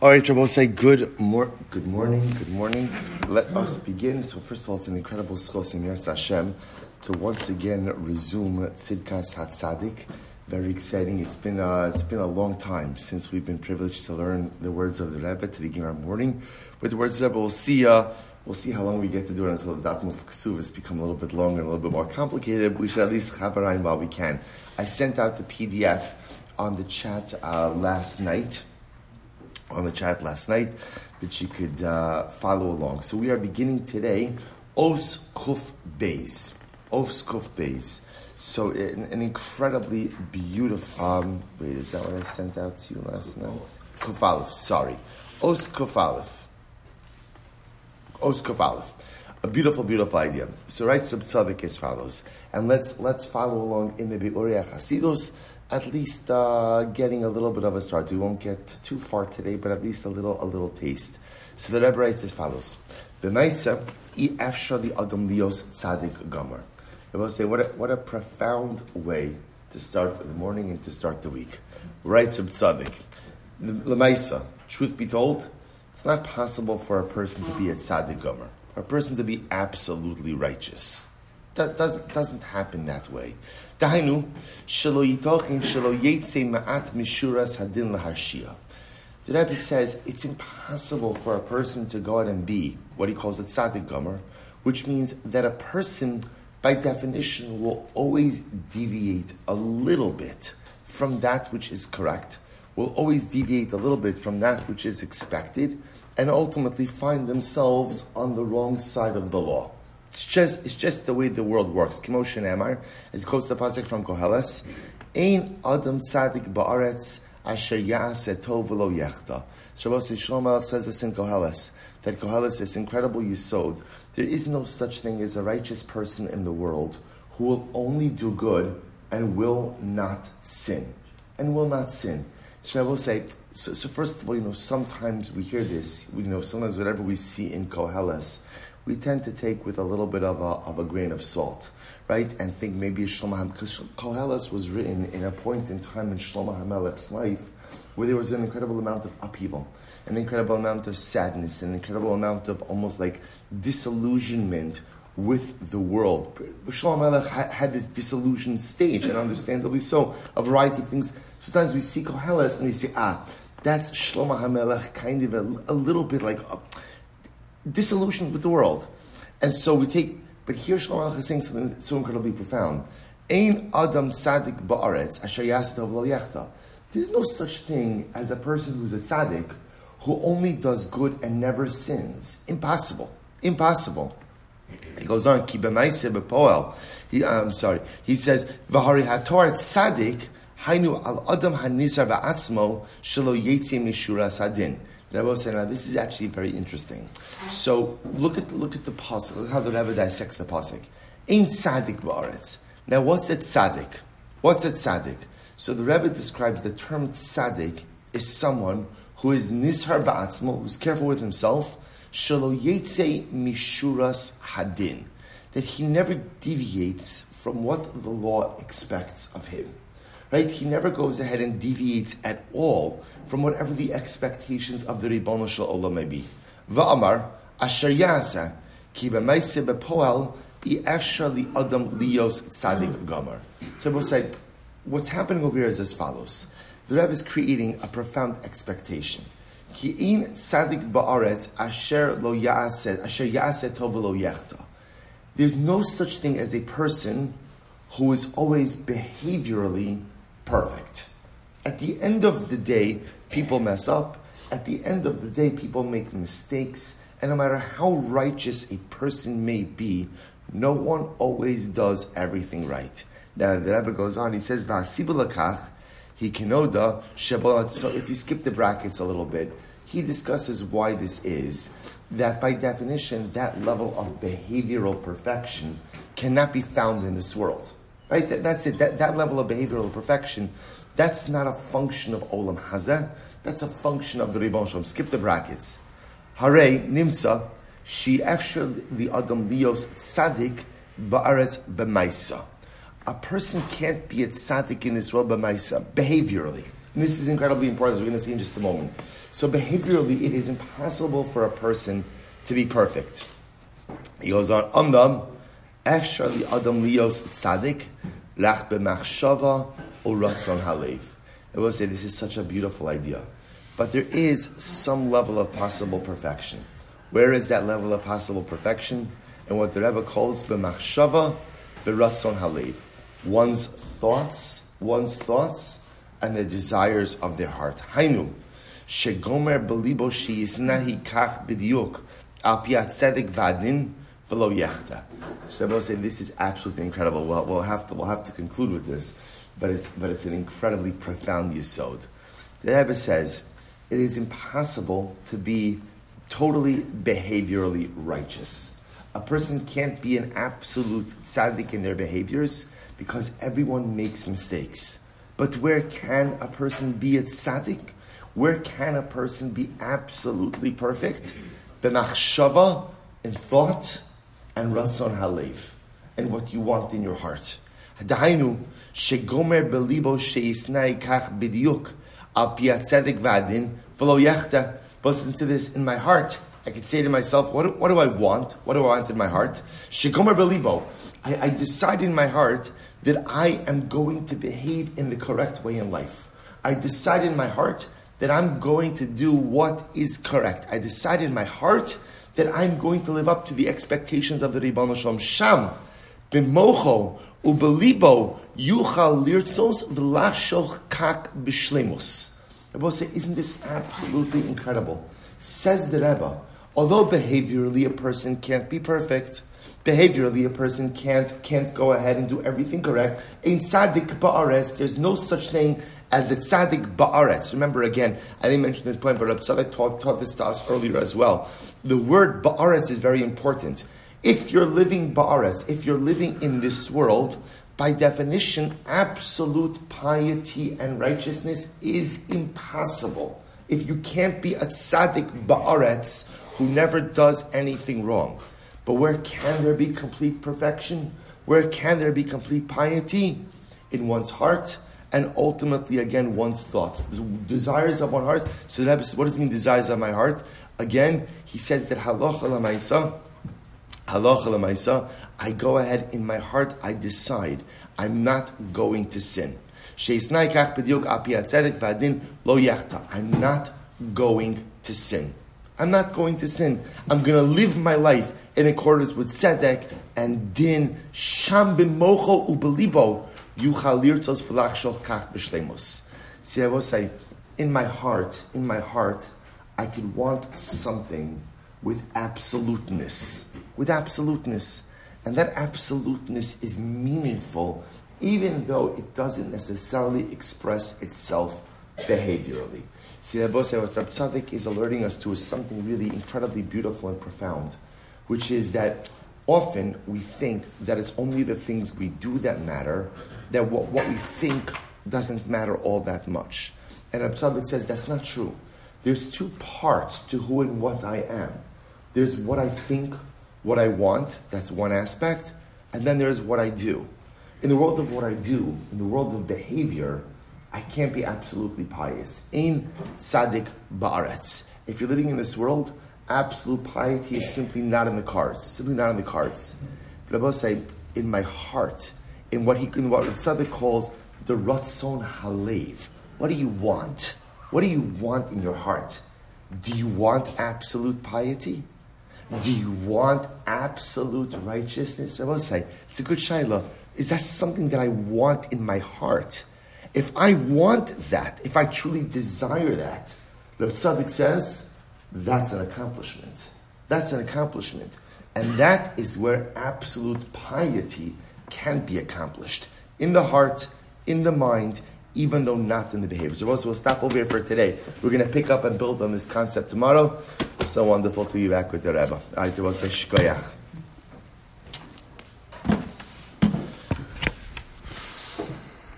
All right, Rabbi, say good, mor- good morning, good morning. Let us begin. So, first of all, it's an incredible schos in Hashem to once again resume Tzidkas HaTzadik. Very exciting. It's been, uh, it's been a long time since we've been privileged to learn the words of the Rebbe to begin our morning. With the words of the Rebbe, we'll see, uh, we'll see how long we get to do it until the Dapim of Ksuvas become a little bit longer and a little bit more complicated. We should at least chabarayim while we can. I sent out the PDF on the chat uh, last night on the chat last night that you could uh, follow along. So we are beginning today Os Kuf Beis. Os Kuf Beis. So an, an incredibly beautiful. Um, wait, is that what I sent out to you last night? Kuf Aleph, sorry. Os Kuf Aleph. Os Kuf Aleph. A beautiful, beautiful idea. So writes Reb Tzadok as follows, and let's let's follow along in the Be'oria Chasidus at least uh, getting a little bit of a start. We won't get too far today, but at least a little, a little taste. So the Rebbe writes as follows: B'maisa i afsha the adam lios tzadik gomer. I will say what a, what a profound way to start the morning and to start the week. Writes from tzadik. L'maisa, truth be told, it's not possible for a person to be a tzadik gomer, a person to be absolutely righteous. That doesn't doesn't happen that way. Dahainu, shelo yitochin shelo yetze ma'at mishuras hadin laharshia. The Rebbe says it's impossible for a person to go out and be what he calls a tzaddik gomer, which means that a person, by definition, will always deviate a little bit from that which is correct, will always deviate a little bit from that which is expected, and ultimately find themselves on the wrong side of the law. It's just, it's just the way the world works. Kimoshin Emar, as quotes the pasuk from Koheles, Ein Adam Tzadik Ba'aretz Asher Ya'aseh Tov V'lo Yechta. Shabbos Shlomo says this in Koheles, that Koheles is incredible yisod. There is no such thing as a righteous person in the world who will only do good and will not sin. And will not sin. Will say, so, so first of all, you know, sometimes we hear this, you know, sometimes whatever we see in Koheles, we tend to take with a little bit of a, of a grain of salt, right? And think maybe Shlomo because Koheles was written in a point in time in Shlomo HaMelech's life where there was an incredible amount of upheaval, an incredible amount of sadness, an incredible amount of almost like disillusionment with the world. Shlomo Melech had this disillusioned stage, and understandably so, a variety of things. Sometimes we see Koheles and we say, ah, that's Shlomo HaMelech kind of a, a little bit like a, disillusioned with the world. And so we take, but here Shlomo is saying something so incredibly profound. Ein Adam Tzadik Ba'aretz Asher Yechta. There's no such thing as a person who's a tzaddik who only does good and never sins. Impossible. Impossible. He goes on, Ki b'maise b'poel. He, I'm sorry. He says, V'hari hator tzaddik hainu al adam hanisar ba'atzmo shelo yetzi mishura sadin. The Rebbe said, now this is actually very interesting. So look at look at the pasuk. Look how the Rebbe dissects the pasuk. Ain't tzaddik ba'aretz. Now what's a tzaddik? What's a tzaddik? So the Rebbe describes the term tzaddik is someone who is nishar ba'atzmo, who's careful with himself, shelo yetze mishuras hadin, that he never deviates from what the law expects of him. Right? He never goes ahead and deviates at all from whatever the expectations of the Ribbon Shel Olam may be. Va'amar asher yasa ki b'maise b'poel bi'efsha li adam lios tzadik gomer. So we'll say, what's happening over here is as follows. The Rebbe is creating a profound expectation. Ki in tzadik ba'aretz asher lo ya'aset, asher ya'aset tov lo yechta. There's no such thing as a person who is always behaviorally perfect. At the end of the day, people mess up. At the end of the day, people make mistakes. And no matter how righteous a person may be, no one always does everything right. Now the Rebbe goes on, he says, V'asibulakach, he kenoda, shebolat. So if you skip the brackets a little bit, he discusses why this is. That by definition, that level of behavioral perfection cannot be found in this world. Right? That, that's it. That, that level of behavioral perfection, that's not a function of Olam Hazeh. That's a function of the Ribbon Shalom. Skip the brackets. Hare nimsa she efshel the adam lios tzadik ba'aretz b'maisa. A person can't be a tzaddik in Israel b'maisa behaviorally. And this is incredibly important, as we're going to see in just a moment. So behaviorally, it is impossible for a person to be perfect. He goes on, Amdam, Efshar Adam lios tzadik, lach b'machshava uratzon halev. I will say this is such a beautiful idea. But there is some level of possible perfection. Where is that level of possible perfection? And what the Rebbe calls b'machshava, the ratzon halev. One's thoughts, one's thoughts, and the desires of their heart. Hainu, shegomer belibo sheyisnahi kach b'diuk, al tzedek vadin, v'lo yechta. So I will say this is absolutely incredible. Well, we'll have to, we'll have to conclude with this, but it's, but it's an incredibly profound yisod. The Rebbe says, it is impossible to be totally behaviorally righteous. A person can't be an absolute tzaddik in their behaviors because everyone makes mistakes. But where can a person be a tzaddik? Where can a person be absolutely perfect? B'machshava, in thought, and ratzon halev, and what you want in your heart. Hadainu, shegomer belibo sheisnai kach b'diuk, al piatzedek vadin, v'lo yachta. Listen to this in my heart. I could say to myself, what do, what do I want? What do I want in my heart? Shegomer belibo. I, I decide in my heart that I am going to behave in the correct way in life. I decide in my heart that I'm going to do what is correct. I decide in my heart that I'm going to live up to the expectations of the Ribbon Shalom. Sham, b'mocho, ubelibo, yuchal lirtzos v'lashoch kak b'shlemus. Rebbe say, isn't this absolutely incredible? Says the Rebbe, although behaviorally a person can't be perfect, behaviorally a person can't can't go ahead and do everything correct. In tzaddik ba'aretz, there's no such thing as a tzaddik ba'aretz. Remember again, I didn't mention this point, but Rab Tzadok taught, taught this to us earlier as well. The word ba'aretz is very important. If you're living ba'aretz, if you're living in this world, by definition, absolute piety and righteousness is impossible. If you can't be a tzaddik ba'aretz who never does anything wrong. But where can there be complete perfection? Where can there be complete piety? In one's heart and ultimately, again, one's thoughts. The desires of one heart. So, what does it mean, desires of my heart? Again, he says that halacha lamaisa, halacha lamaisa, I go ahead in my heart, I decide I'm not going to sin. I'm not going to sin. I'm not going to sin. I'm going to live my life in accordance with Tzedek and Din. Sham b'mocho ubelibo yuchal lirtzos v'lachshol kach b'shlemus. See, I will say, in my heart, in my heart, I could want something with absoluteness, with absoluteness. And that absoluteness is meaningful, even though it doesn't necessarily express itself behaviorally. See, what Rab is alerting us to is something really incredibly beautiful and profound, which is that often we think that it's only the things we do that matter, that what, what we think doesn't matter all that much. And Rab says that's not true. There's two parts to who and what I am. There's what I think, what I want, that's one aspect, and then there's what I do. In the world of what I do, in the world of behavior, I can't be absolutely pious. In tzaddik ba'aretz. If you're living in this world, absolute piety is simply not in the cards. Simply not in the cards. But I will say, in my heart, in what he in what tzaddik calls the ratzon halev. What do you want? What do you want in your heart? Do you want absolute piety? Do you want absolute righteousness? I will say, it's a good shaila. Is that something that I want in my heart? If I want that, if I truly desire that, the Tzaddik says, that's an accomplishment. That's an accomplishment. And that is where absolute piety can be accomplished. In the heart, in the mind, even though not in the behavior. So we'll stop over here for today. We're going to pick up and build on this concept tomorrow. It's So wonderful to be back with the Rebbe.